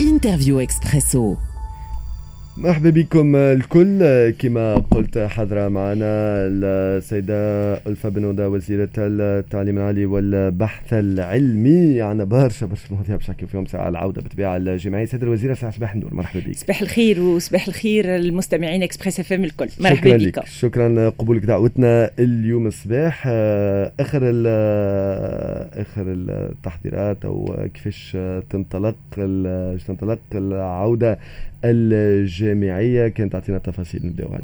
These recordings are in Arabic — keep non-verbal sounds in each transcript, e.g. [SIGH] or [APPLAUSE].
interview Expresso مرحبا بكم الكل. كما قلت حضرة معنا السيدة ألفة بن عودة وزيرة التعليم العالي والبحث العلمي. عنا برشا برشا مواضيع باش نحكيو فيهم. ساعة العودة بالطبيعة الجامعية سيدة الوزيرة ساعة صباح النور. مرحبا بك. صباح الخير وصباح الخير المستمعين Express FM الكل. مرحبا بكم. شكرا قبولك دعوتنا اليوم الصباح. آخر آخر التحضيرات أو كيفاش تنطلق تنطلق العودة. الجامعية. كانت تعطينا تفاصيل نبداو آه،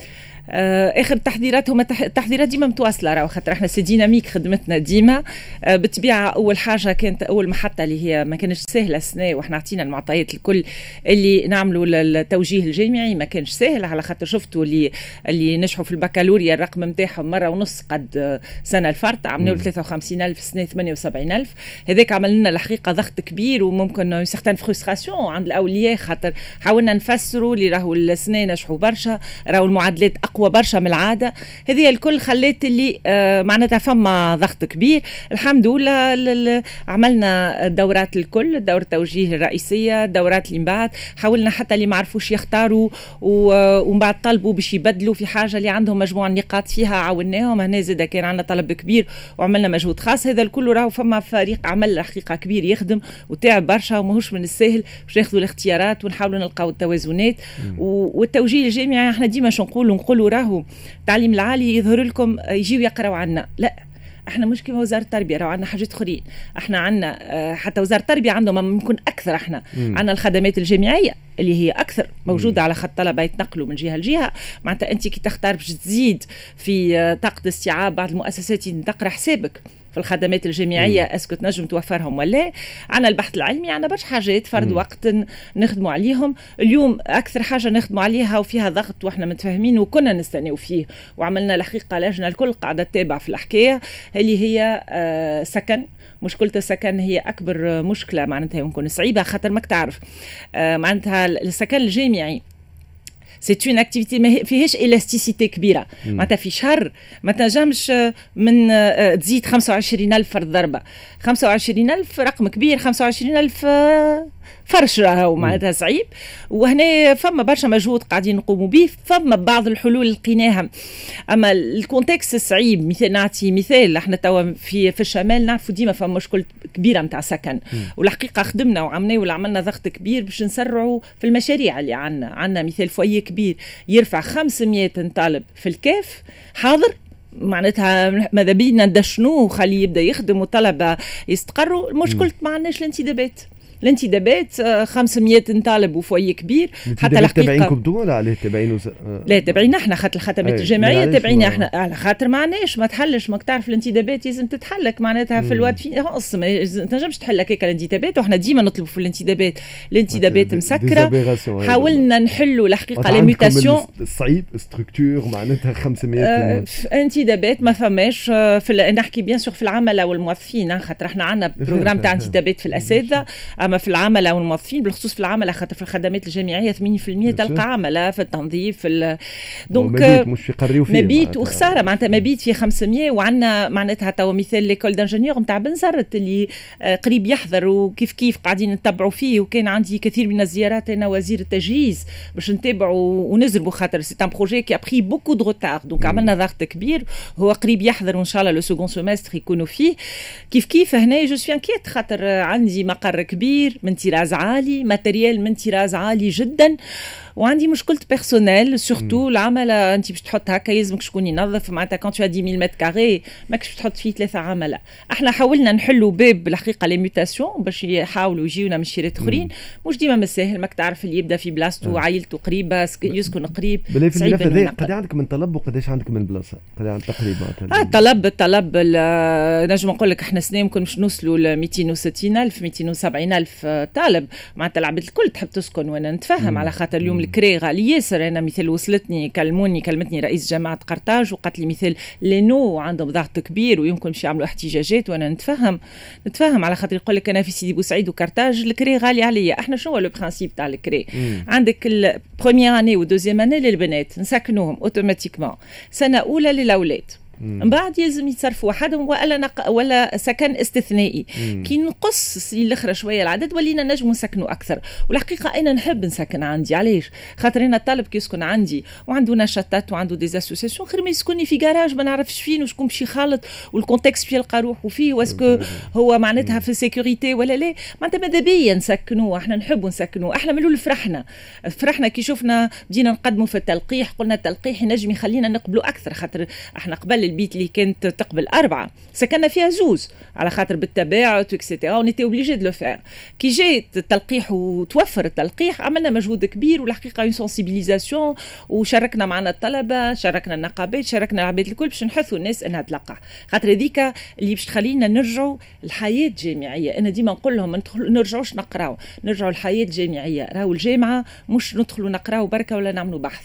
آخر التحضيرات هما التحضيرات ديما متواصلة راهو خاطر إحنا سي ديناميك خدمتنا ديما آه، بالطبيعة أول حاجة كانت أول محطة اللي هي ما كانش سهلة السنة وإحنا عطينا المعطيات الكل اللي نعملوا التوجيه الجامعي ما كانش سهل على خاطر شفتوا اللي اللي نجحوا في البكالوريا الرقم نتاعهم مرة ونص قد سنة الفرد عملوا 53000 سنة 78000 هذاك عمل لنا الحقيقة ضغط كبير وممكن سيغتان فرستراسيون عند الأولياء خاطر حاولنا نفسروا اللي راهو السنة نجحوا برشا راهو المعادلات اقوى برشا من العادة. هذه الكل خلات اللي آه معناتها فما ضغط كبير. الحمد لله عملنا الدورات الكل دورة التوجيه الرئيسية دورات اللي من بعد. حاولنا حتى اللي ما عرفوش يختاروا ومن بعد طلبوا باش يبدلوا في حاجة اللي عندهم مجموعة نقاط فيها عاوناهم. هنا زاد كان عندنا طلب كبير وعملنا مجهود خاص. هذا الكل راهو فما فريق عمل حقيقة كبير يخدم وتعب برشا وماهوش من السهل باش ناخذوا الاختيارات ونحاولوا نلقاو التوازنات. والتوجيه الجامعي إحنا ديما شو نقولوا نقولوا راهو التعليم العالي يظهر لكم يجيو يقراوا عنا. لا إحنا مش كما وزارة التربية راهو عندنا حاجات اخرين. إحنا عندنا آه، حتى وزارة التربية عندهم ممكن أكثر. إحنا عندنا الخدمات الجامعية اللي هي أكثر موجودة مم. على خط طلبه يتنقلوا من جهة لجهة. معناتها أنت كي تختار باش تزيد في آه، طاقة استيعاب بعض المؤسسات تقرأ حسابك. في الخدمات الجامعيه اسكو تنجم توفرهم ولا؟ عندنا البحث العلمي عندنا برشا حاجات فرد مم. وقت نخدموا عليهم. اليوم أكثر حاجة نخدموا عليها وفيها ضغط وإحنا متفاهمين وكنا نستناو فيه وعملنا الحقيقة لجنة الكل قاعدة تتابع في الحكاية اللي هي آه سكن. مشكلة السكن هي أكبر مشكلة معناتها يمكن صعيبة خاطر ماك تعرف. آه معناتها السكن الجامعي. c'est une activité ما فيهاش l'élasticité كبيره معناتها في شهر ما تنجمش من تزيد 25000 فرد ضربه 25000 رقم كبير 25000 فرش راهو معناتها صعيب. وهنا فما برشا مجهود قاعدين نقوموا به فما بعض الحلول لقيناها. أما ال contexte صعيب مثال نعطي مثال. إحنا توا في في الشمال نعرفوا ديما فما مشكل كبيرة نتاع سكن. والحقيقة خدمنا وعملنا ولا عملنا ضغط كبير باش نسرعوا في المشاريع اللي عندنا. عندنا مثال فويه كبير. يرفع 500 طالب في الكاف حاضر. معناتها ماذا بينا ندشنوه وخليه يبدأ يخدم وطلبه يستقروا. المشكلة ما عندناش الانتدابات. الانتدابات 500 آه، طالب وفوي كبير. حتى الحقيقة تابعينكم أنتم ولا عليه تابعين وز... آه. لا تابعين إحنا خاطر الخدمات الجامعيه تابعينا إحنا. على خاطر ما عندناش ما تحلش ما تعرف الانتدابات لازم تتحلك معناتها في الوقت في نقص ما تنجمش تحل هكاك الانتدابات وحنا ديما نطلبوا في الانتدابات. الانتدابات مسكرة. حاولنا نحلوا الحقيقة les mutations صعيب structure معناتها 500 آه انتدابات ما فماش في نحكي bien sûr في العمله والموظفين خاطر إحنا عندنا [LAUGHS] programme تاع انتدابات في الأساتذة. اما في العمله والموظفين بالخصوص في العمله خاطر في الخدمات الجامعية 80% تلقى عمله في التنظيف في donc مبيت مش يقريو فيه مبيت وخسارة معناتها مبيت فيه 500 وعندنا معناتها توا مثال l'école d'ingénieurs نتاع بنزرت اللي آه، قريب يحضر وكيف كيف قاعدين نتبعوا فيه وكان عندي كثير من الزيارات أنا وزير التجهيز باش نتابعوا ونزربوا خاطر c'est un projet qui a pris beaucoup de retard donc عملنا ضغط كبير هو قريب يحضر وإن شاء الله le second semestre يكونوا فيه. كيف كيف هنا je suis inquiète خاطر عندي مقر كبير كبير من طراز عالي matériel من طراز عالي جدا. وعندي مشكله personnel surtout العمله انت باش تحط هكا يلزمك شكون ينظف معناتها كونت 10 000 mètres carrés ماكش باش تحط فيه ثلاثة عملاء إحنا حاولنا نحلوا باب الحقيقة les mutations باش يحاولوا يجيونا من شيرات اخرين. مش ديما من الساهل ماك تعرف اللي يبدأ في بلاصته وعائلته قريبة يسكن قريب بلا في الملف هذا قد عندك من طلب وقداش عندك من بلاصة؟ قد عندك تقريبا. آه طلب الطلب نجم نقول لك إحنا سنه يمكن باش نوصلوا ل 260 ألف 270 ألف طالب. معناتها العباد الكل تحب تسكن وأنا نتفهم على خاطر اليوم الكري غالي. ياسر أنا مثال وصلتني كلموني كلمتني رئيس جامعة قرطاج وقالت لي مثال لينو عندهم ضغط كبير ويمكن باش يعملوا احتجاجات وأنا نتفهم نتفهم على خاطر يقول لك أنا في سيدي بوسعيد وكرطاج الكري غالي عليا. إحنا شنو هو le principe تاع الكري؟ عندك ال première année و deuxième année للبنات نسكنوهم automatiquement سنة أولى للأولاد. من بعد يلزم يتصرفوا. وحدهم ولا نق... ولا سكن استثنائي. كي نقص الاخرى شوية العدد ولينا نجم نسكنوا أكثر. والحقيقة أنا نحب نسكن عندي. علاش؟ خاطر أنا الطالب كي يسكن عندي وعنده نشاطات وعنده des associations خير ما يسكنني في جراج ما نعرفش فين وشكون باش يخالط وال contexte فيه يلقى روحه فيه و est-ce que هو معناتها في sécurité ولا لا. معناتها ماذا بيا نسكنوه إحنا نحبوا نسكنوه إحنا من الأول فرحنا فرحنا كي شفنا بدينا نقدموا في التلقيح قلنا التلقيح ينجم يخلينا نقبلوا أكثر خاطر إحنا قبل البيت اللي كانت تقبل أربعة. سكننا فيها زوز على خاطر بالتباعد et cetera on était obligé de le faire. كي جات التلقيح وتوفر التلقيح عملنا مجهود كبير والحقيقة en sensibilisation وشاركنا معنا الطلبة شاركنا النقابات شاركنا العباد الكل باش نحثوا الناس إنها تلقح. خاطر هذيك اللي باش تخلينا نرجعوا الحياة الجامعية. أنا ديما نقول لهم ما نرجعوش نقراو. نرجعوا الحياة الجامعية. راهو الجامعة مش ندخلوا نقراو بركة ولا نعملوا بحث.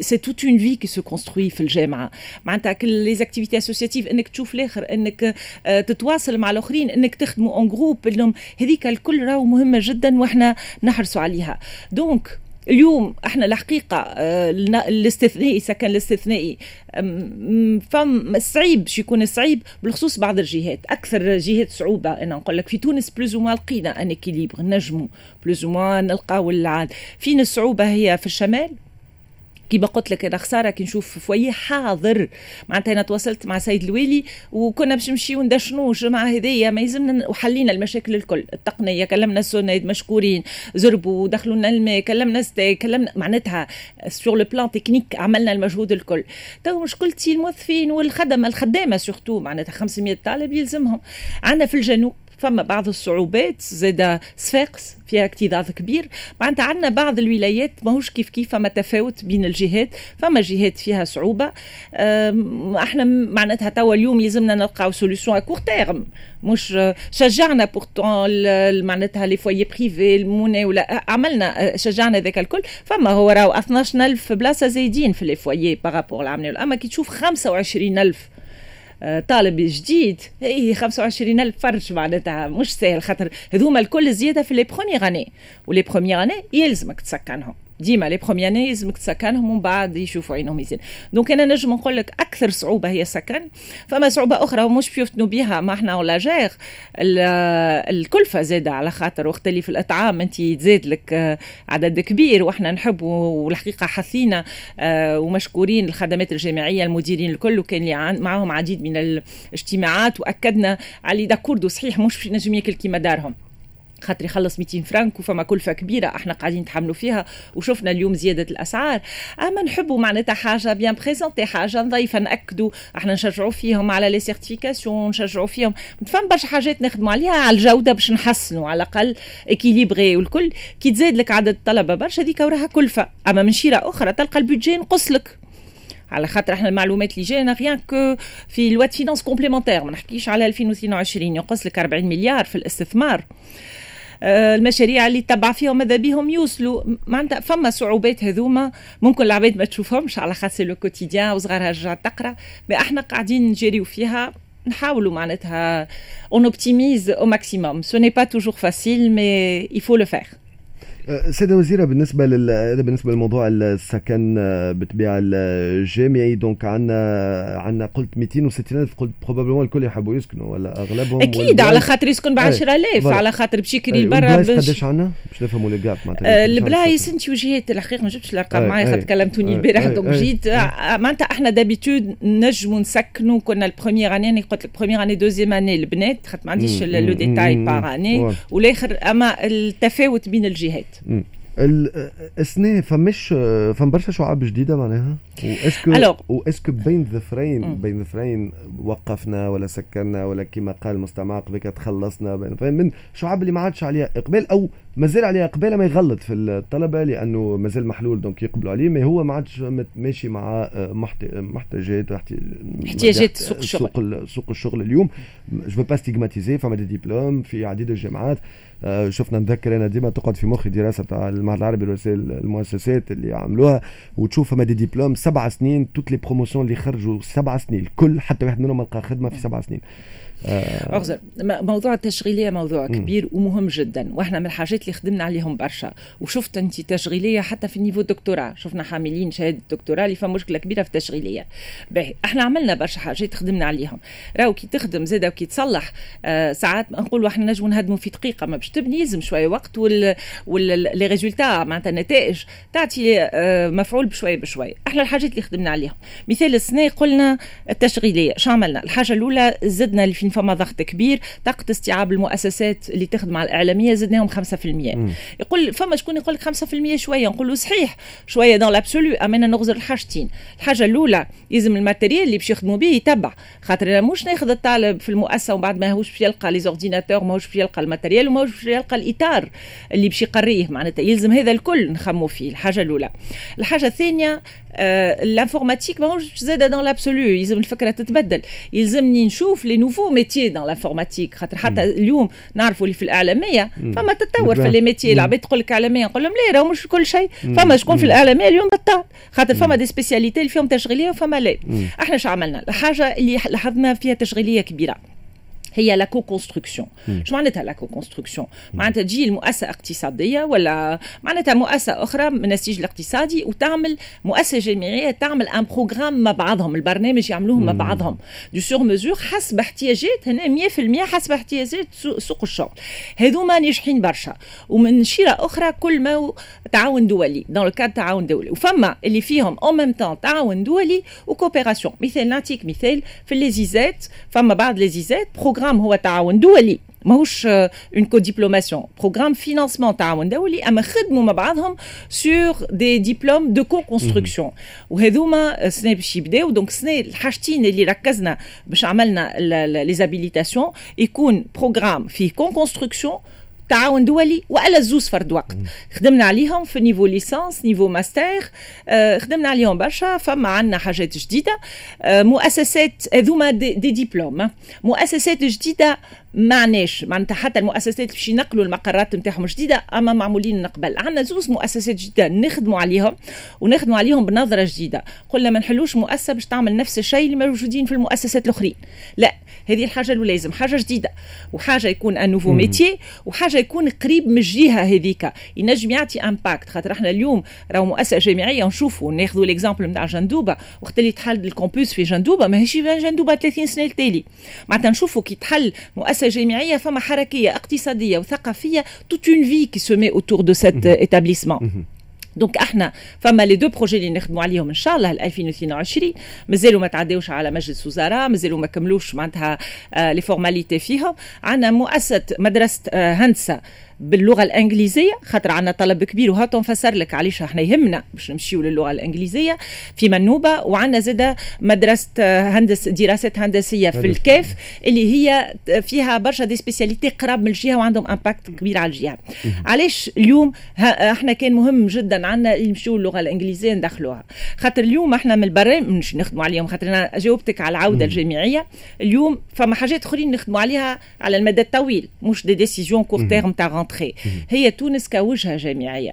c'est toute une vie qui se construit في الجامعة. معناتها كل les activités associatives إنك تشوف الآخر إنك آه، تتواصل مع الآخرين إنك تخدموا اون جروب انهم هذيك الكل راهو مهمة جدا وإحنا نحرصوا عليها. دونك اليوم إحنا الحقيقة آه، الاستثنائي سكن الاستثنائي فم صعيب باش يكون صعيب؟ بالخصوص بعض الجهات أكثر جهات صعوبة. أنا نقول لك في تونس بلوز وما لقينا ان اكيليبر نجموا بلوز وما نلقاو العاد فين الصعوبة هي في الشمال كيما قلت لك أنا خسارة كي نشوف فوية حاضر. معناتها أنا تواصلت مع سيد الوالي وكنا باش نمشيو ندشنو الجمعه هذيا. ما يلزمنا وحلينا المشاكل الكل. التقنيه كلمنا السونيد مشكورين. زربوا دخلوا لنا الماء كلمنا STEG كلمنا معناتها sur le plan technique عملنا المجهود الكل. تو مشكلتي الموظفين والخدمة الخدامة surtout معناتها 500 طالب يلزمهم. عندنا في الجنوب فما بعض الصعوبات زاد صفاقس فيها اكتظاظ كبير. معناتها عندنا بعض الولايات ماهوش كيف كيف فما تفاوت بين الجهات فما جهات فيها صعوبة. إحنا معناتها توا اليوم يلزمنا نلقاو solutions à court terme مش شجعنا pourtant معناتها les foyers privés الموني ولا عملنا شجعنا ذاك الكل. فما هو راهو 12000 بلاصة زايدين في les foyers par rapport العام أما كي تشوف 25000 طالب جديد. اي 25 ألف فرج معناتها مش سهل خاطر هذوما الكل زيادة في les premières années ولي بروميير اني يلزمك تسكنهم. ديما لي بروميير اني لازمك تسكنهم ومن بعد يشوفوا عينهم يزين دونك أنا نجم نقول لك أكثر صعوبة هي السكن فما صعوبة أخرى ومش بيفتنوا بها ما إحنا ولا جير الكلفة زادة على خاطر وقت اللي في الأطعام. أنت تزاد لك عدد كبير وإحنا نحبوا والحقيقة حثينا آه، ومشكورين الخدمات الجامعيه المديرين الكل وكان معهم عديد من الاجتماعات وأكدنا على d'accord صحيح مش نجم ياكل كيما دارهم. خاطر يخلص 200 فرنك وفما كلفة كبيرة إحنا قاعدين نتحملوا فيها وشفنا اليوم زيادة الأسعار. أما نحبوا معناتها حاجة bien présentée حاجة نظيفة نأكدوا إحنا نشجعوا فيهم على les certifications نشجعوا فيهم. فما برشا حاجات نخدموا عليها على الجودة باش نحسنوا على الأقل équilibré والكل. كي تزاد لك عدد الطلبة برشا ديك وراها كلفة. أما من شيرة أخرى تلقى ال budget نقص لك. على خاطر إحنا المعلومات اللي جاينا ريان كو في الواد فينانس كومبليمونتير ما نحكيش على 2022 ينقص لك 40 مليار في الاستثمار. المشاريع اللي تبع فيهم ماذا بهم يوصلوا. معناتها فما صعوبات هذوما ممكن العباد ما تشوفهمش على خاطر لو كوتيديان وصغارها رجعت تقرأ. أحنا قاعدين نجريو فيها نحاولوا معناتها اون اوبتيميز أو ماكسيموم سو ني با توجور فاسيل مي faut le faire. سيدة وزيرة بالنسبة لل... هذا بالنسبة لموضوع السكن آه، بالطبيعة الجامعي. donc عندنا عندنا قلت 260 ألف قلت probablement الكل يحبوا يسكنوا ولا أغلبهم أكيد على خاطر يسكن ب 10000 على خاطر باش يكري برا باش قداش عندنا باش نفهموا ال gap معناتها البلايص أنت وجهات الحقيقة ما جبتش الأرقام معايا خاطر كلمتوني البارح donc جيت آه، معناتها إحنا d'habitude نجموا نسكنوا كنا ال première année أنا قلت لك première année deuxième année البنات خاطر ما عنديش le détail par année والآخر أما التفاوت بين الجهات. السنة فمش فم برشا شعاب جديدة معناها؟ واسكو واسكو بين ظفرين بين ظفرين وقفنا ولا سكرنا ولا كما قال المستمع قبل تخلصنا بين من شعاب اللي ما عادش عليها إقبال أو مازال عليها إقبال ما يغلط في الطلبة لأنه مازال محلول دونك يقبلوا عليه ما هو ما عادش ماشي مع محتاجات احتياجات سوق الشغل. سوق الشغل اليوم. جو با ستيغماتيزي فما دي ديبلوم في عديد الجامعات. آه، شفنا نذكر أنا ديما تقعد في مخي دراسه تاع المعهد العربي المؤسسات اللي عملوها وتشوف فما des diplômes سبع سنين toutes les promotions اللي خرجوا سبع سنين الكل حتى واحد منهم لقى خدمة في سبع سنين. أغزر موضوع التشغيلية موضوع كبير ومهم جدا وإحنا من الحاجات اللي خدمنا عليهم برشا. وشفت أنت تشغيلية حتى في ال niveau دكتوراه شفنا حاملين شهادة دكتوراه اللي فيها مشكلة كبيرة في التشغيلية. باهي إحنا عملنا برشا حاجات خدمنا عليهم. راهو كي تخدم زاده وكي تصلح آه ساعات نقولوا إحنا نجموا نهدموا في دقيقة ما باش تبني يلزم شوية وقت وال les résultats معناتها النتائج تعطي آه مفعول بشوية بشوية. إحنا الحاجات اللي خدمنا عليهم. مثال السنة قلنا التشغيلية شو عملنا؟ الحاجة الأولى زدنا اللي فين فما ضغط كبير طاقة استيعاب المؤسسات اللي تخدم على الإعلامية زدناهم 5% مم. يقول فما شكون يقول لك 5% شوية؟ نقول له صحيح شوية dans l'absolu أما أنا نغزر الحاجتين. الحاجة الأولى يلزم ال matériel اللي باش يخدموا به يتبع. خاطر أنا مش ناخذ الطالب في المؤسسة ومن بعد ما هوش باش يلقى les ordinateurs ما هوش باش يلقى ال matériel وما هوش باش يلقى الإطار اللي باش يقريه. معناتها يلزم هذا الكل نخمموا فيه. الحاجة الأولى. الحاجة الثانية آه ال informatique ماهوش زاده dans l'absolu يلزم الفكرة تتبدل. يلزمني نشوف les nouveaux métiers dans l'informatique خاطر حتى اليوم نعرفوا اللي في الإعلامية فما تطور في les métiers العباد تقول لك إعلامية نقول لهم لا راهو مش كل شيء. فما شكون في الإعلامية اليوم بطال خاطر فما des spécialités اللي فيهم تشغيلية وفما لا. إحنا شو عملنا؟ الحاجة اللي لاحظنا فيها تشغيلية كبيرة. هي la co-construction شو معناتها la co-construction معناتها تجي المؤسسة اقتصادية ولا معناتها مؤسسة أخرى من النسيج الاقتصادي وتعمل مؤسسة جامعية تعمل un programme مع بعضهم البرنامج يعملوه مع بعضهم. de sur mesure حسب احتياجات هنا 100% حسب احتياجات سوق الشغل. هذوما ناجحين برشا. ومن شيرة أخرى كل ما تعاون دولي dans le cadre تعاون دولي. وفما اللي فيهم en même temps تعاون دولي و coopération مثال نعطيك مثال في ال ISET فما بعض les ISET programme هو تعاون دولي ماهوش en co-diplomation programme financement تعاون دولي اما خدموا مع بعضهم sur des diplômes de co-construction وهذوما سنة باش يبداو donc سنة الحاجتين اللي ركزنا باش عملنا les habilitations يكون programme فيه co-construction تعاون دولي وألا زوز فرد وقت. خدمنا عليهم في niveau licence niveau master آه خدمنا عليهم برشا فما عندنا حاجات جديدة. آه مؤسسات هذوما des, des diplômes. مؤسسات جديدة معناش معناتها حتى المؤسسات باش ينقلوا المقرات نتاعهم جديدة أما معمولين قبل عندنا زوز مؤسسات جديدة نخدموا عليهم ونخدموا عليهم بنظرة جديدة. قلنا ما نحلوش مؤسسة باش تعمل نفس الشيء اللي موجودين في المؤسسات الأخرين. لا هذه الحاجة اللي لازم حاجة جديدة وحاجة يكون un nouveau métier وحاجة يكون قريب من الجهة هذيك ينجم يعطي impact خاطر إحنا اليوم راهو مؤسسة جامعية نشوفوا ناخذوا ال exemple نتاع جندوبة. وقت اللي تحل ال campus في جندوبة ماهيش جندوبة 30 سنة التالي معناتها نشوفوا كي تحل مؤسسة جامعيه فما حركيه اقتصاديه وثقافيه toute une vie qui se met autour de cet établissement. donc إحنا فما les deux projets اللي نخدموا عليهم ان شاء الله 2022 مازالوا ما تعداوش على مجلس وزراء مازالوا ما كملوش معناتها آه les formalités فيهم عندنا مؤسسه مدرسة آه هندسة باللغة الإنجليزية خاطر عندنا طلب كبير وهات نفسر لك علاش إحنا يهمنا باش نمشيو للغة الإنجليزية. في منوبة وعندنا زادة مدرسة هندس دراسات هندسية في الكاف اللي هي فيها برشا des spécialités قراب من الجهة وعندهم impact كبير على الجهة. علاش اليوم إحنا كان مهم جدا عندنا يمشيو اللغة الإنجليزية ندخلوها. خاطر اليوم إحنا من البرامج نخدموا عليهم خاطر أنا جاوبتك على العودة الجامعية. اليوم فما حاجات أخرين نخدموا عليها على المدى الطويل مش des décisions court terme تاع rentrée هي تونس كوجهه جامعيه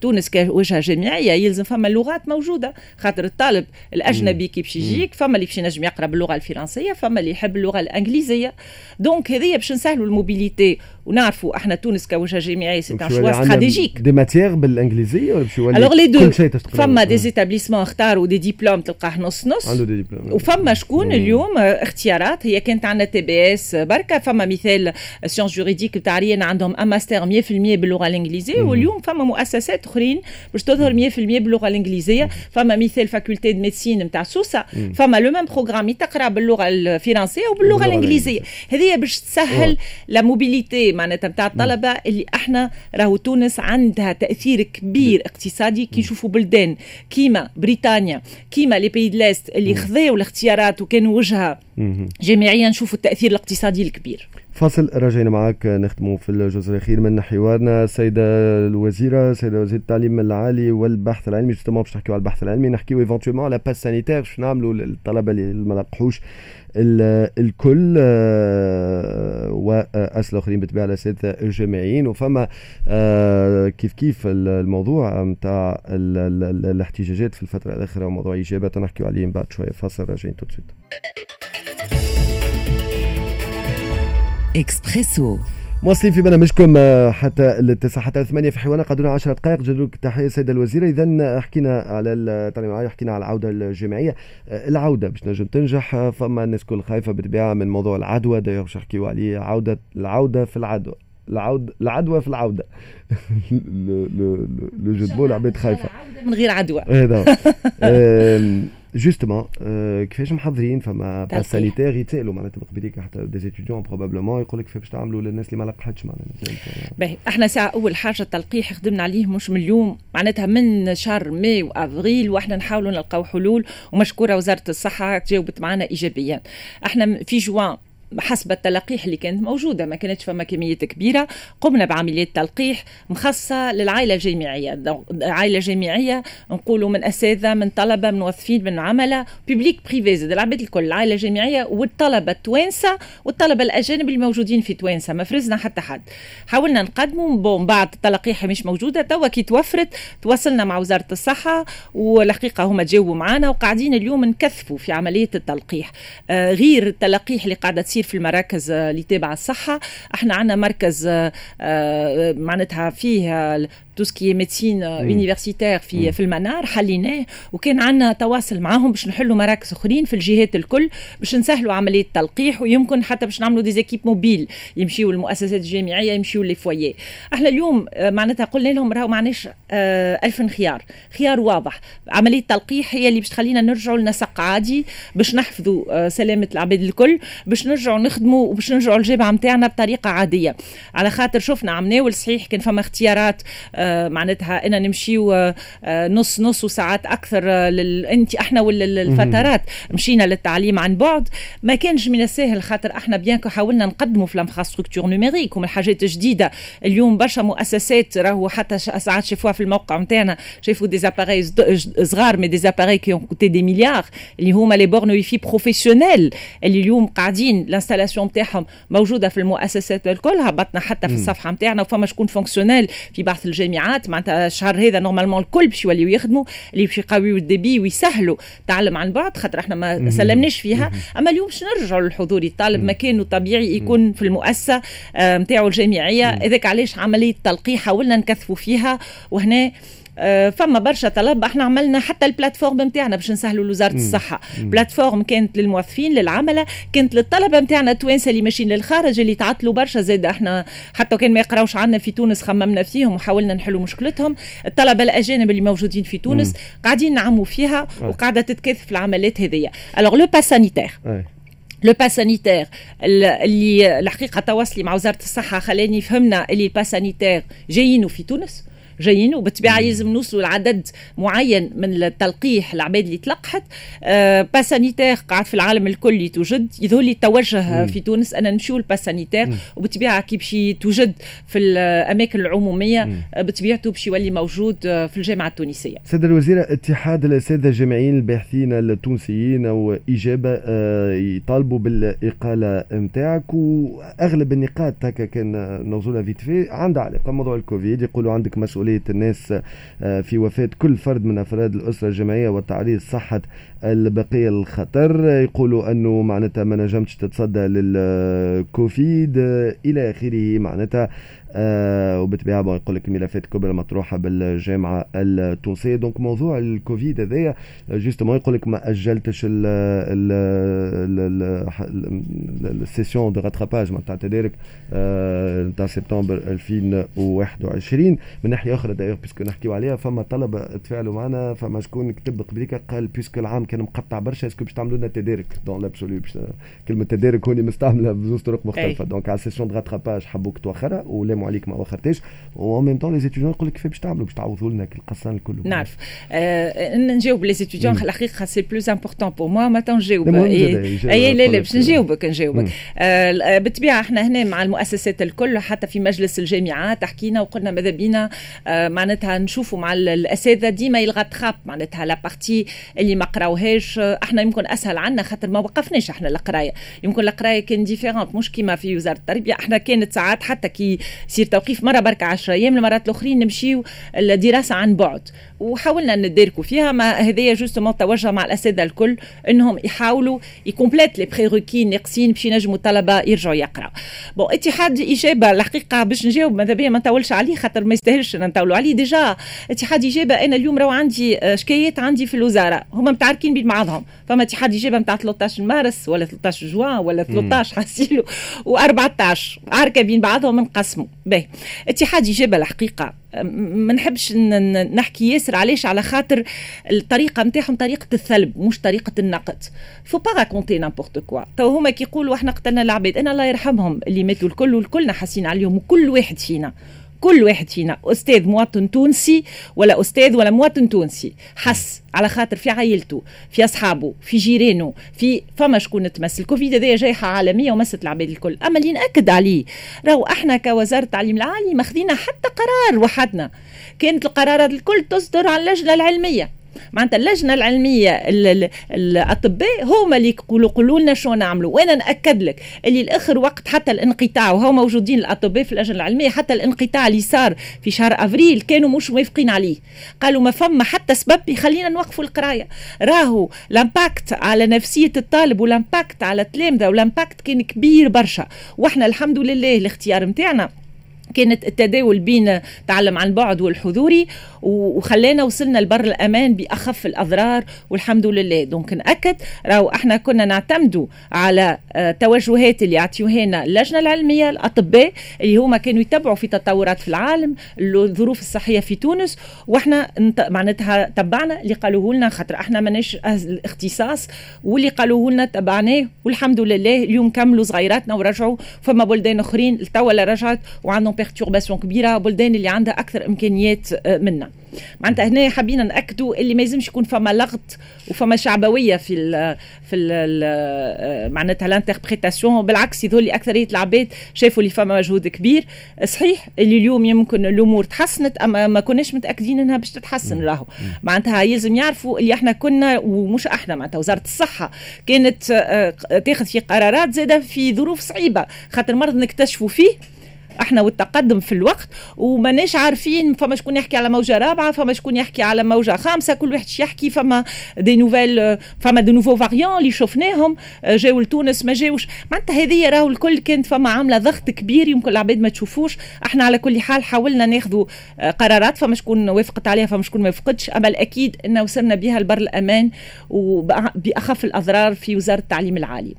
تونس كوجهه جامعيه يلزم فما لغات موجوده خاطر الطالب الاجنبي كي باش يجيك فما اللي باش ينجم يقرا باللغة الفرنسيه فما اللي يحب اللغة الانجليزيه donc هذه باش نسهلوا ال mobilité ونعرفوا إحنا تونس كوجهة جامعيه c'est un choix stratégique des matières بالإنجليزية ولا باش يولي les deux فما دي زيتابليسمون اختاروا des diplômes تلقاه نص نص. عنده دي ديبلوم وفما شكون اليوم اختيارات؟ هي كانت عندنا TBS بركة. فما مثال sciences juridiques بتاع ريان عندهم un master 100% باللغة الإنجليزية. واليوم فما مؤسسات أخرين باش تظهر 100% باللغة الإنجليزية. فما مثال faculté de médecine نتاع سوسة. فما le même programme تقرا باللغة الفرنسية وباللغة الإنجليزية. هذه باش تسهل la mobilité معناتها نتاع الطلبة اللي إحنا راهو تونس عندها تأثير كبير اقتصادي كي نشوفوا بلدان. كيما بريطانيا كيما les pays de l'Est اللي خذاو الاختيارات وكانوا وجهه جامعيا نشوفوا التأثير الاقتصادي الكبير. فاصل رجعنا معك نختموا في الجزء الأخير من حوارنا. السيده الوزيرة السيده وزيرة التعليم العالي والبحث العلمي justement باش نحكيو على البحث العلمي نحكيو éventuellement على pass sanitaire شنو نعملوا للطلبه اللي ما لقحوش؟ الكل واسئله الاخرين بالطبيعه الاساتذه الجامعيين وفما كيف كيف الموضوع نتاع الاحتجاجات في الفترة الأخيرة وموضوع اجابه نحكيو عليه من بعد شوية. فاصل راجعين تو اكسبريسو مواصلين في برنامجكم آه، حتى التسعة حتى الثمانية في حوانة قدرنا 10 دقائق. جدولك تحية سيدة الوزيرة إذا حكينا على التعليم حكينا على العودة الجامعية آه، العودة باش نجم تنجح آه، فما الناس كل خايفة بالطبيعة من موضوع العدوى. دايوغ باش نحكيو عليه عودة العودة في العدوى. العود العدوى في العودة. [LAUGHS] لو جو دو العباد خايفة. من غير عدوى. [LAUGHS] جوستومون كيفاش محضرين فما باس سانيتير يتسالوا معناتها بقبيليك حتى دي ستوديون بروبابلومون يقول لك كيفاش باش تعملوا للناس اللي ما لقحتش معناتها باهي إحنا ساعة أول حاجة التلقيح خدمنا عليه مش من اليوم معناتها من شهر ماي وأفريل وإحنا نحاولوا نلقاو حلول. ومشكورة وزارة الصحة جاوبت معنا ايجابيا. إحنا في جوان حسب التلقيح اللي كانت موجودة. ما كانتش فما كميات كبيرة. قمنا بعملية تلقيح مخصصة للعائلة الجامعية. عائلة جامعية نقولوا من أساتذة من طلبة من موظفين من عملاء publics privés زاد العباد الكل العائلة الجامعية والطلبة التوانسة والطلبة الأجانب اللي موجودين في توانسة. ما فرزنا حتى حد. حاولنا نقدموا. bon بعد التلقيح مش موجودة. توا كي توفرت تواصلنا مع وزارة الصحة والحقيقة هما تجاوبوا معنا وقاعدين اليوم نكثفوا في عملية التلقيح. آه غير التلقيح اللي قاعدة تصير تصير في المراكز اللي تابعه الصحة. إحنا عندنا مركز آه، آه، معناتها فيه تو سكي ميديسين يونيفرسيتير في في المنار حليناه وكان عندنا تواصل معاهم باش نحلوا مراكز أخرين في الجهات الكل باش نسهلوا عملية التلقيح ويمكن حتى باش نعملوا des équipes mobiles يمشيوا المؤسسات الجامعية يمشيوا les foyers إحنا اليوم آه، معناتها قلنا لهم راهو معناش ألف خيار خيار واضح. عملية التلقيح هي اللي باش تخلينا نرجعوا لنسق عادي باش نحفظوا سلامة العباد الكل باش نرجعوا نخدموا وباش نرجعوا الجامعة نتاعنا بطريقة عادية. على خاطر شفنا عام ناول صحيح كان فما اختيارات آه، معناتها ان نمشيو آه، نص نص وساعات أكثر آه، لل... أنت إحنا والفترات مشينا للتعليم عن بعد. ما كانش من السهل خاطر إحنا bien حاولنا نقدموا في ال infrastructure numérique ومن الحاجات الجديدة. اليوم برشا مؤسسات راهو حتى ساعات شافوها في الموقع نتاعنا شافوا des appareils صغار mais des appareils qui coûtent des milliards اللي هما les bornes Wi-Fi professionnelles اللي اليوم قاعدين ال installation نتاعهم موجودة في المؤسسات الكل هبطنا حتى في الصفحة نتاعنا وفما شكون fonctionnel في بعض الجامعات معناتها الشهر هذا normalement الكل باش يوليو يخدموا اللي باش يقويوا ال débit ويسهلوا تعلم عن بعد خاطر إحنا ما سلمناش فيها. أما اليوم باش نرجعوا للحضور الطالب مكانه طبيعي يكون في المؤسسة نتاعو آه، الجامعية. هذاك علاش عملية تلقيح حاولنا نكثفوا فيها وهنا فما برشا طلب. إحنا عملنا حتى ال plateforme نتاعنا باش نسهلوا لوزارة الصحة. plateforme كانت للموظفين للعملة كانت للطلبة نتاعنا التوانسة اللي ماشيين للخارج اللي تعطلوا برشا. زاد إحنا حتى كان ما يقراوش عندنا في تونس خممنا فيهم وحاولنا نحلوا مشكلتهم. الطلبة الأجانب اللي موجودين في تونس قاعدين نعموا فيها وقاعدة تتكاثف العمليات هذيا. alors le pass sanitaire le pass sanitaire اللي الحقيقة تواصلي مع وزارة الصحة خلاني فهمنا اللي ال pass sanitaire جايينه في تونس. جايين وبالطبيعة لازم نوصلوا لعدد معين من التلقيح العباد اللي تلقحت. آه pass sanitaire قاعد في العالم الكل توجد. يظهر لي توجه في تونس ان نمشيو ال pass sanitaire وبالطبيعة كي باش توجد في الأماكن العمومية آه، بطبيعته باش يولي موجود آه، في الجامعة التونسية. سيد الوزيرة اتحاد الأساتذة الجامعيين الباحثين التونسيين أو إجابة آه، يطالبوا بالإقالة نتاعك وأغلب النقاط هكا كان نوصلها vite fait عندها علاقة بموضوع الكوفيد يقولوا عندك مسؤولية مسؤولية الناس آه، في وفاة كل فرد من أفراد الأسرة الجامعية وتعريض صحة البقية الخطر يقولوا أنه معناتها ما نجمتش تتصدى للكوفيد آه، إلى آخره معناتها. آه وبالطبيعة يقول لك الملفات الكبرى مطروحة بالجامعة التونسية. donc موضوع الكوفيد هذايا justement يقول لك ما أجلتش ال session de rattrapage نتاع تدارك نتاع سبتمبر 2021 من ناحية أخرى d'ailleurs puisque نحكيو عليها فما طلبه تفاعلوا معنا فما شكون كتب قبليك قال puisque العام كان مقطع برشا est-ce que باش تعملوا لنا تدارك. dans l'absolu كلمة تدارك هوني مستعملة بزوج طرق مختلفة. donc على ال session de rattrapage حبوك توخرها ولا عليك ما وخرتيش. و en même temps les étudiants يقول لك كيف باش تعملوا باش تعوضوا لنا النقصان الكل. نعرف. آه نجاوب les étudiants الحقيقة c'est plus important pour moi ما نجاوب إي لا لا باش نجاوبك نجاوبك. آه بالطبيعة إحنا هنا مع المؤسسات الكل حتى في مجلس الجامعات حكينا وقلنا ماذا بينا. آه، معناتها نشوفوا مع الأساتذة ديما يلغى تخاب معناتها la partie اللي ما قراوهاش. آه، إحنا يمكن أسهل عنا خاطر ما وقفناش إحنا القراية. يمكن القراية كان différente مش كيما في وزارة التربية. إحنا كانت ساعات حتى كي يصير توقيف مرة بركة 10 أيام المرات الأخرين نمشيو الدراسة عن بعد. وحاولنا نداركوا فيها. ما هذايا justement توجه مع الأساتذة الكل إنهم يحاولوا يcomplétiw les prérequis ناقصين باش ينجموا الطلبة يرجعوا يقرأوا. bon اتحاد إجابة الحقيقة باش نجاوب ماذا بيا ما نطولش عليه خاطر ما يستاهلش نطولوا عليه. déjà اتحاد إجابة أنا اليوم راهو عندي آه، شكايات عندي في الوزارة. هما متعاركين بين بعضهم. فما اتحاد إجابة نتاع 13 مارس ولا 13 جوان ولا 13 حاسيلو و14 عاركة بين بعضهم انقسموا باهي. اتحاد إجابة الحقيقة. ما نحبش نحكي ياسر علاش على خاطر الطريقة نتاعهم طريقة الثلب مش طريقة النقد. faut pas raconter n'importe quoi تو هما كيقولوا إحنا قتلنا العباد أنا الله يرحمهم اللي ماتوا الكل والكلنا حاسين عليهم وكل واحد فينا. كل واحد فينا أستاذ مواطن تونسي ولا أستاذ ولا مواطن تونسي حس على خاطر في عائلته في أصحابه في جيرانه في فما شكون تمس الكوفيد هذايا جائحه عالمية ومست العباد الكل. أما اللي نأكد عليه راهو إحنا كوزارة التعليم العالي ماخذين حتى قرار وحدنا. كانت القرارات الكل تصدر على اللجنة العلمية. معناتها اللجنة العلمية الأطباء هما اللي يقولوا قولوا لنا شو نعملوا. وأنا نأكد لك اللي الآخر وقت حتى الانقطاع وهو موجودين الأطباء في اللجنة العلمية حتى الانقطاع اللي صار في شهر أفريل كانوا مش موافقين عليه. قالوا ما فما حتى سبب يخلينا نوقفوا القراية. راهو ال impact على نفسية الطالب وال impact على التلامذة وال impact كان كبير برشا. وإحنا الحمد لله الاختيار نتاعنا كانت التداول بين تعلم عن بعد والحضوري وخلانا وصلنا لبر الأمان بأخف الأضرار والحمد لله. دونك نأكد راهو إحنا كنا نعتمدوا على آه، توجهات اللي يعطيوها لنا اللجنة العلمية الأطباء اللي هما كانوا يتبعوا في تطورات في العالم الظروف الصحية في تونس وإحنا معناتها تبعنا اللي قالوه لنا خاطر إحنا ماناش الاختصاص واللي قالوه لنا تبعناه والحمد لله اليوم كملوا صغيراتنا ورجعوا فما بلدان أخرين توا رجعت وعندهم perturbation كبيرة بلدان اللي عندها أكثر إمكانيات آه، منا. معناتها هنا حابين نأكدوا اللي ما يلزمش يكون فما لغط وفما شعبوية في ال في ال آه، معناتها l'interprétation بالعكس يظل أكثرية العباد شافوا اللي فما مجهود كبير. صحيح اللي اليوم يمكن الأمور تحسنت أما ما كناش متأكدين إنها باش تتحسن راهو. معناتها يلزم يعرفوا اللي إحنا كنا ومش إحنا معناتها وزارة الصحة كانت آه، تاخذ في قرارات زادة في ظروف صعيبة خاطر مرض نكتشفوا فيه. إحنا والتقدم في الوقت وماناش عارفين فما شكون يحكي على موجة رابعة فما شكون يحكي على موجة خامسة كل واحد يحكي فما des nouvelles فما des nouveaux variants اللي شفناهم جاو لتونس ما جاوش. معناتها هذه راهو الكل كانت فما عاملة ضغط كبير يمكن العباد ما تشوفوش. إحنا على كل حال حاولنا ناخذوا قرارات فما شكون وافقت عليها فما شكون ما وافقتش. أما الأكيد إن وصلنا بها لبر الأمان وبأخف الأضرار في وزارة التعليم العالي.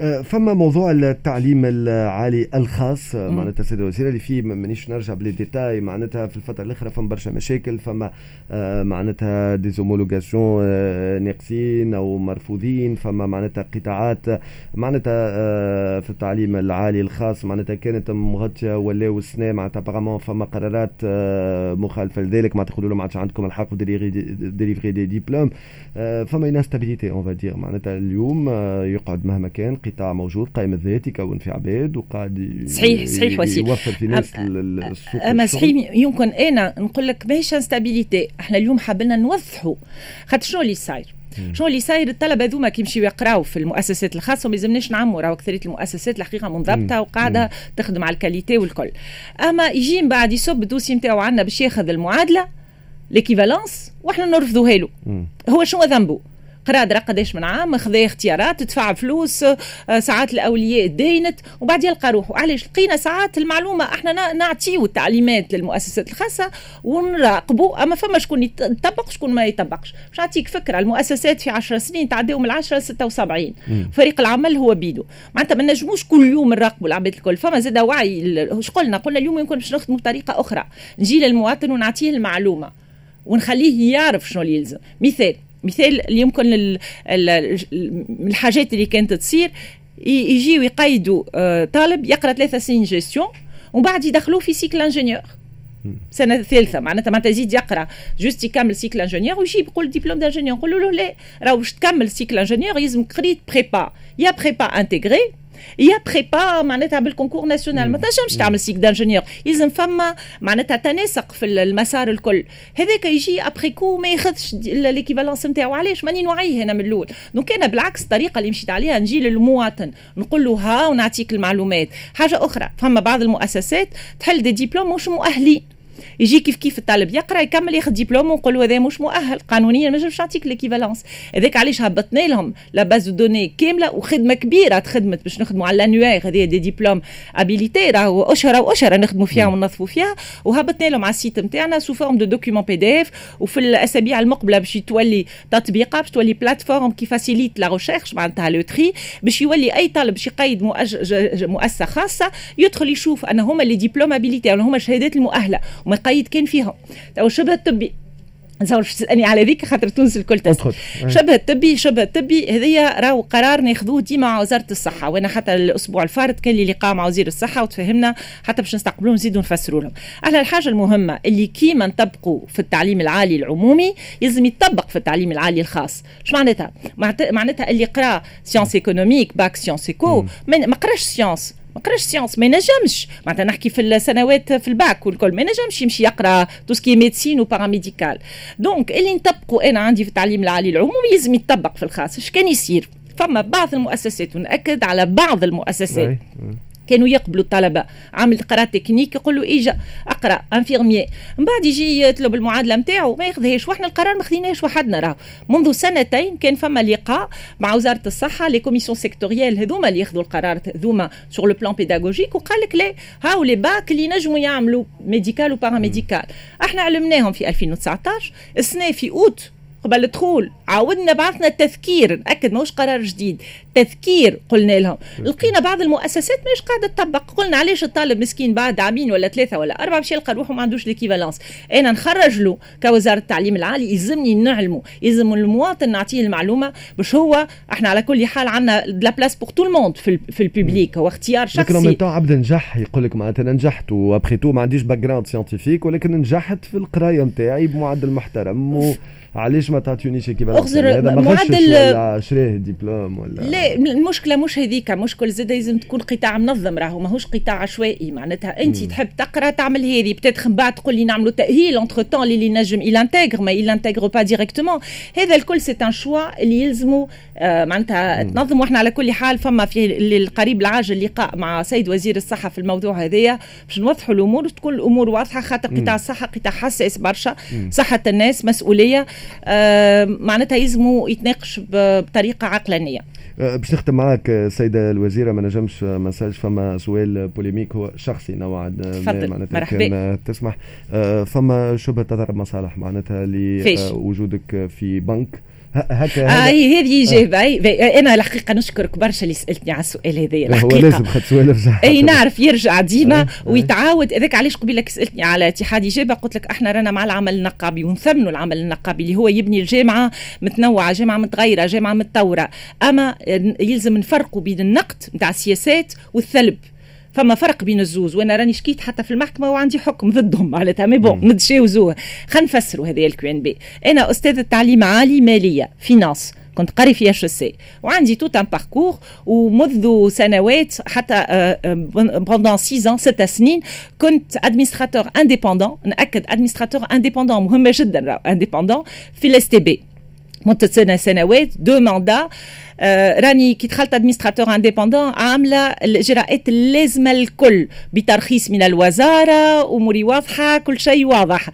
أه، فما موضوع التعليم العالي الخاص معناتها السيد الوزير اللي فيه مانيش نرجع ب les détails معناتها في الفترة الاخرى فما برشا مشاكل فما آه معناتها des homologations آه ناقصين أو مرفوضين فما معناتها قطاعات معناتها آه في التعليم العالي الخاص معناتها كانت مغطية ولاو السنة معناتها apparemment فما قرارات مخالفة لذلك معناتها تقولوا لهم ما عادش عندكم الحق délivrer des diplômes فما instabilité on va dire معناتها اليوم يقعد مهما كان قطاع موجود قائم الذات يكون في عباد وقاعد صحيح صحيح يوفر في ناس السوق اما صحيح يمكن أنا نقول لك ماهيش instabilité إحنا اليوم حابين نوضحوا. خاطر شنو اللي صاير؟ شنو اللي صاير؟ الطلبة هذوما كي يمشيو يقراو في المؤسسات الخاصة وما يلزمناش نعموا راهو اكثريه المؤسسات الحقيقة منضبطة وقاعدة تخدم على ال qualité والكل. أما يجي من بعد يصب ال dossier نتاعو عندنا باش ياخذ المعادلة l'équivalence وإحنا نرفضوها له. هو شنو ذنبه؟ قرا درا قداش من عام خذا اختيارات تدفع فلوس آه، ساعات الأولياء دينت وبعد يلقى روحه. علاش؟ لقينا ساعات المعلومة إحنا نعطيو التعليمات للمؤسسات الخاصة ونراقبوا أما فما شكون يطبق شكون ما يطبقش. باش نعطيك فكرة المؤسسات في 10 سنين تعداو من 10 ل 76 فريق العمل هو بيدو. معناتها ما نجموش كل يوم نراقبوا العباد الكل. فما زاد وعي اش قلنا؟ قلنا اليوم يمكن باش نخدموا بطريقة أخرى. نجي للمواطن ونعطيه المعلومة ونخليه يعرف شنو اللي يلزم. مثال مثال يمكن الحاجات اللي كانت تصير يجيو يقيدوا آه، طالب يقرأ ثلاثة سنين جيستيون ومن بعد يدخلوه في cycle ingénieur سنة ثالثة معناتها معناتها يزيد يقرأ juste يكمل cycle ingénieur ويجي يقول diplôme d'ingénieur نقول له لا راهو باش تكمل cycle ingénieur يلزم قريت prépa يا prépa intégrée يا prépa معناتها بال concours national. ما تنجمش تعمل cycle d'ingénieur يلزم فما معناتها تناسق في المسار الكل. هذاك يجي après coup ما ياخذش l'équivalence نتاعو. علاش؟ ماني نوعيه هنا من الأول. donc أنا بالعكس الطريقة اللي مشيت عليها نجي للمواطن. نقول له ها ونعطيك المعلومات. حاجة أخرى فما بعض المؤسسات تحل des diplômes مش مؤهلين. يجي كيف كيف الطالب يقرأ يكمل ياخذ ديبلوم ونقول له هذا مش مؤهل قانونيا ما نجمش نعطيك l'équivalence هذاك علاش هبطنا لهم؟ la base de données كاملة وخدمة كبيرة تخدمت باش نخدموا على ال annuaire هذه des diplômes habilités راهو اشهر واشهر نخدموا فيها وننظفوا فيها. وهبطنا لهم على ال site نتاعنا sous forme de document PDF وفي الأسابيع المقبلة باش تولي تطبيقة باش تولي plateforme qui facilite la recherche معناتها le tri باش يولي أي طالب باش يقيد مؤسسة خاصة يدخل يشوف أن هما les diplômes habilités هما الشهادات المؤهلة. وما يقيد كان فيهم تو شبه الطبي. نتصور تسألني على ذيك خاطر تونس الكل تسال شبه الطبي شبه الطبي هذيا راهو قرار ناخذوه ديما مع وزارة الصحة. وأنا حتى الأسبوع الفارط كان لي لقاء مع وزير الصحة وتفهمنا حتى باش نستقبلوهم نزيدوا نفسروا لهم. على الحاجة المهمة اللي كيما نطبقوا في التعليم العالي العمومي يلزم يطبق في التعليم العالي الخاص. شو معناتها؟ معناتها اللي قرأ sciences économiques bac sciences éco ما قراش sciences قراش sciences ما ينجمش. معناتها نحكي في السنوات في الباك والكل. ما ينجمش يمشي يقرأ tout ce qui médecine و paramédical donc اللي نطبقوا أنا عندي في التعليم العالي العمومي لازم يطبق في الخاص. اش كان يصير؟ فما بعض المؤسسات ونأكد على بعض المؤسسات. كانوا يقبلوا الطلبه عامل قرا تكنيك يقول له إجا أقرأ infirmier من بعد يجي يطلب المعادلة نتاعو ما ياخذهاش. وإحنا القرار ما خذيناش وحدنا راه منذ سنتين كان فما لقاء مع وزارة الصحة les commissions sectorielles هذوما اللي ياخذوا القرار هذوما sur le plan pédagogique وقال لك لا هاو les bacs اللي ينجموا يعملوا médical و paramédical إحنا علمناهم في 2019 السنة في أوت قبل الدخول عاودنا بعثنا تذكير نأكد ماهوش قرار جديد تذكير قلنا لهم. لقينا بعض المؤسسات مش قاعدة تطبق قلنا علاش الطالب مسكين بعد عامين ولا ثلاثة ولا أربعة باش يلقى روحه ما عندوش l'équivalence أنا نخرج له كوزارة التعليم العالي يلزمني نعلمه يلزم المواطن نعطيه المعلومة باش هو إحنا على كل حال عندنا la place pour tout le monde في, في ال public هو اختيار شخصي. لكن تو عبد نجح يقول لك معناتها أنا نجحت وابخي تو ما عنديش background scientifique ولكن نجحت في القراية نتاعي بمعدل محترم و علاش ما تعطيونيش équivalence هذا ما معدل ولا شراه دبلوم ولا لا المشكلة مش هذيك مشكل زاد لازم تكون قطاع منظم راهو ماهوش قطاع عشوائي معناتها أنت تحب تقرأ تعمل هذه. peut-être من بعد تقول لي نعملوا تأهيل entre-temps اللي ينجم il intègre ما il intègre pas directement هذا الكل c'est un choix اللي يلزموا آه معناتها تنظم وإحنا على كل حال فما في القريب العاجل لقاء مع سيد وزير الصحة في الموضوع هذايا. باش نوضحوا الأمور وتكون الأمور واضحة خاطر قطاع الصحة قطاع حساس برشا صحة الناس مسؤولية. معناتها يلزموا يتناقش بطريقة عقلانية. أه، باش نختم معك سيدة الوزيرة ما نجمش ما نسالش فما سؤال بوليميك هو شخصي نوعا ما معناتها كان تسمح. فما شبهة تضارب مصالح معناتها لوجودك في بنك. هكا آه هذه اجابه أنا الحقيقة نشكرك برشا اللي سألتني على السؤال هذا. هو لازم خد سؤال يرجع أي نعرف يرجع ديما ويتعاود. هذاك علاش قبيلك سألتني على اتحاد اجابه قلت لك إحنا رانا مع العمل النقابي ونثمنوا العمل النقابي اللي هو يبني الجامعة متنوعة جامعة متغيرة جامعة متطورة. أما يلزم نفرقوا بين النقد نتاع السياسات والثلب. فما فرق بين الزوز وأنا راني شكيت حتى في المحكمة وعندي حكم ضدهم [LAUGHS] معناتها مي بون نتجاوزوه خلينا نفسروا هذه ال QNB. أنا أستاذة تعليم عالي مالية finance كنت قاري في IHEC وعندي tout un parcours ومنذ سنوات حتى pendant 6 ست سنين كنت administrateur indépendant نأكد administrateur indépendant مهمه جدا indépendant في ال STB. مدة سنة سنوات deux mandats آه راني كي دخلت administrateur indépendant عاملة الإجراءات اللازمة الكل بترخيص من الوزارة اموري واضحة كل شيء واضح.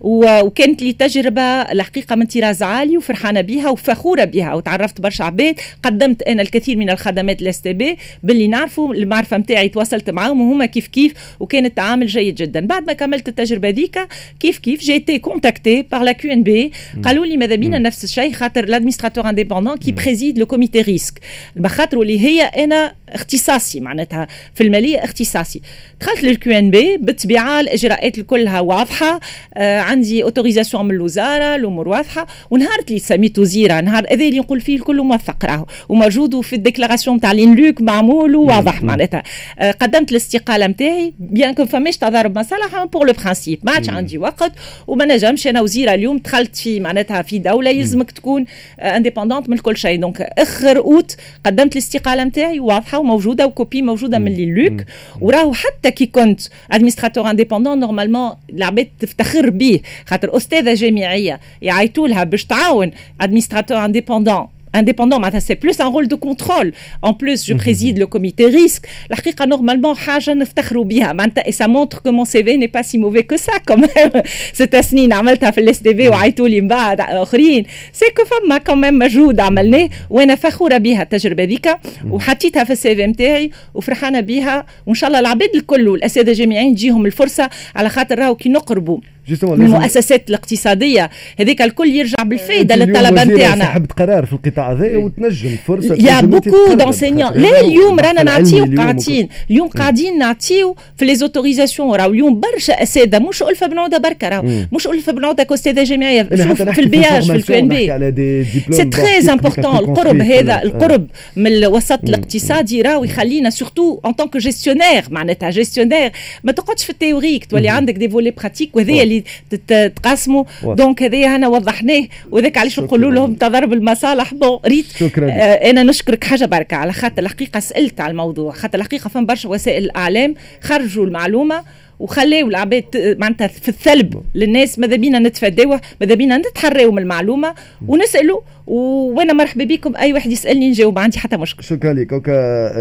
وكانت لي تجربة الحقيقة من طراز عالي وفرحانة بها وفخورة بها وتعرفت برشا عباد. قدمت أنا الكثير من الخدمات ل STB باللي نعرفوا المعرفة نتاعي تواصلت معاهم وهما كيف كيف وكان التعامل جيد جدا. بعد ما كملت التجربة ذيك كيف كيف j'étais contactée par la QNB قالوا لي ماذا بينا؟ نفس الشيء خاطر l'administrateur indépendant qui préside le comité risque بخاطر اللي هي أنا اختصاصي معناتها في المالية اختصاصي. دخلت لل QNB بالطبيعة الإجراءات كلها واضحة آه عندي autorisation من الوزارة الأمور واضحة ونهار اللي سميت وزيره نهار هذا اللي نقول فيه الكل موثق راهو وموجود في ال déclaration تاع l'INLUCC معمول وواضح معناتها. آه قدمت الاستقالة نتاعي bien que فماش تضارب مصالح pour le principe ما عادش عندي وقت وما نجمش أنا وزيرة اليوم دخلت في معناتها في دولة يلزمك تكون indépendante من كل شيء. donc اخ آخر أوت قدمت الاستقالة نتاعي واضحة وموجودة و copie موجودة من l'INLUCC. وراهو حتى كي كنت administrateur indépendant normalement العباد تفتخر به خاطر أستاذة جامعية يعيطوا لها باش تعاون administrateur indépendant indépendant c'est plus un rôle de contrôle. En plus je préside le comité risque. الحقيقة normalement حاجة نفتخروا بها معناتها et ça montre que mon CV n'est pas si mauvais que ça quand même. ست سنين عملتها في ال STB وعيطوا لي من بعد اخرين سي كو فما كمان مجهود عملناه وأنا فخوره بها التجربه ذيك وحطيتها في ال CV نتاعي وفرحانه بها وان شاء الله العباد الكل والاساتذه الجامعيين تجيهم الفرصه على خاطر راهو كي نقربوا المؤسسات الاقتصادية. هذيك الكل يرجع بالفائده للطلبه نتاعنا. صاحبة قرار في القطاع هذا وتنجم فرصة y a beaucoup d'enseignants là اليوم رانا نعطيو قاعدين. اليوم قاعدين نعطيو في les autorisations راهو اليوم برشا أساتذة. مش الفه بن عوده بركة راهو. مش الفه بن عوده كاستاذة جامعية. في البياج في ال QNB. c'est très important القرب هذا القرب من الوسط الاقتصادي راهو يخلينا surtout en tant que gestionnaires معناتها gestionnaires ما تقعدش في ال théorique تولي عندك des volets pratiques وهذايا اللي تقاسموا donc هذايا هنا وضحناه وذاك علاش نقولوا لهم تضرب المصالح bon ريت. شكرا. آه أنا نشكرك حاجة بركه على خاطر الحقيقة سألت على الموضوع. خاطر الحقيقة فما برشا وسائل الإعلام خرجوا المعلومة وخلاو العباد معناتها في الثلب للناس ماذا بينا نتفاداوه ماذا بينا نتحريو من المعلومة ونسألوا وأنا مرحبا بكم. أي واحد يسألني نجاوب ما عندي حتى مشكل. شكرا لك. أوكا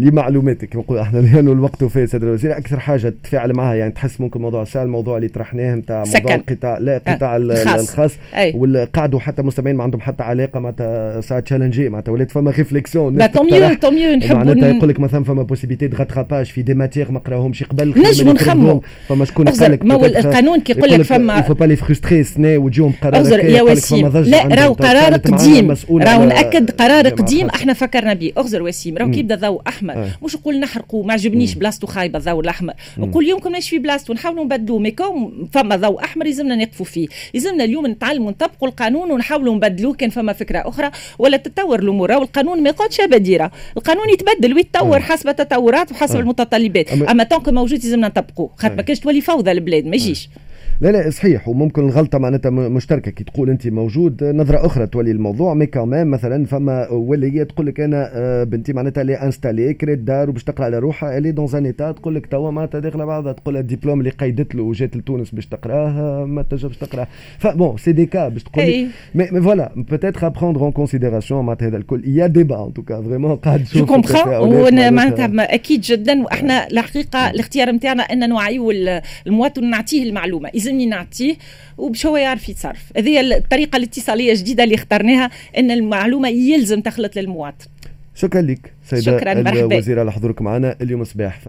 لمعلوماتك. نقول إحنا لأنه الوقت وفاء سيد الوزير. أكثر حاجة تفاعل معها يعني تحس ممكن موضوع سال الموضوع اللي طرحناه نتاع موضوع القطاع لا القطاع آه. الخاص. وقعدوا حتى مستمعين ما عندهم حتى علاقة معناتها ساعة تشالنجي معناتها ولات فما ريفليكسيون تو ميو تو ميو نحبوا معناتها يقول لك مثلا فما بوسيبيتي دو غاتراباج في دي ماتيغ ما قراوهمش قبل نجموا نخموا. فما شكون قال لك القانون كي يقول لك فما il faut pas les frustrer سنة وتجيهم قرار يا وسيم لا راهو قرار قديم. راهو نأكد قرار قديم أحنا فكرنا به اغزر وسيم راهو كي يبدا ضوء أحمر؟ آه. مش نقول نحرقوا ما عجبنيش بلاصتو خايبة الضوء الأحمر. نقول يمكن ماشي في بلاصتو نحاولوا نبدلوه mais quand فما ضوء أحمر يلزمنا نقفوا فيه. يلزمنا اليوم نتعلموا نطبقوا القانون ونحاولوا نبدلوه كان فما فكرة أخرى ولا تتطور الأمور. راهو القانون ما يقعدش بديره القانون يتبدل ويتطور. حسب التطورات وحسب. المتطلبات. أما tant que موجود يلزمنا نطبقوه خاطر ما كانش تولي فوضى البلاد ما يجيش. لا لا صحيح. وممكن الغلطة معناتها مشتركة. كي تقول انت موجود نظرة أخرى تولي الموضوع. مي كمان مثلا فما وليه تقول لك أنا آه، بنتي معناتها لي انستالي كريت دار وباش تقرأ على روحها الي دون ان ايتا تقول لك توا معناتها داخله بعضها. تقول الدبلوم اللي قيدت له وجات لتونس باش تقراه ما تنجمش تقراه فبون سي دي كا باش تقول لي مي فوالا بوتيتر ابروندر اون كونسيديراسيون معناتها هذا الكل. يا ديبا ان توكا فريمون قاعد جو كومبخون معناتها أكيد جدا. وإحنا الحقيقة الاختيار نتاعنا أن نوعيو المواطن نعطيه المعلومة. يلزمني نعطيه وبش هو يعرف يتصرف. هذه الطريقة الاتصالية الجديدة اللي اخترناها إن المعلومة يلزم تخلط للمواطن شكرا لك سيدة شكرا الوزيرة على حضورك معنا اليوم الصباح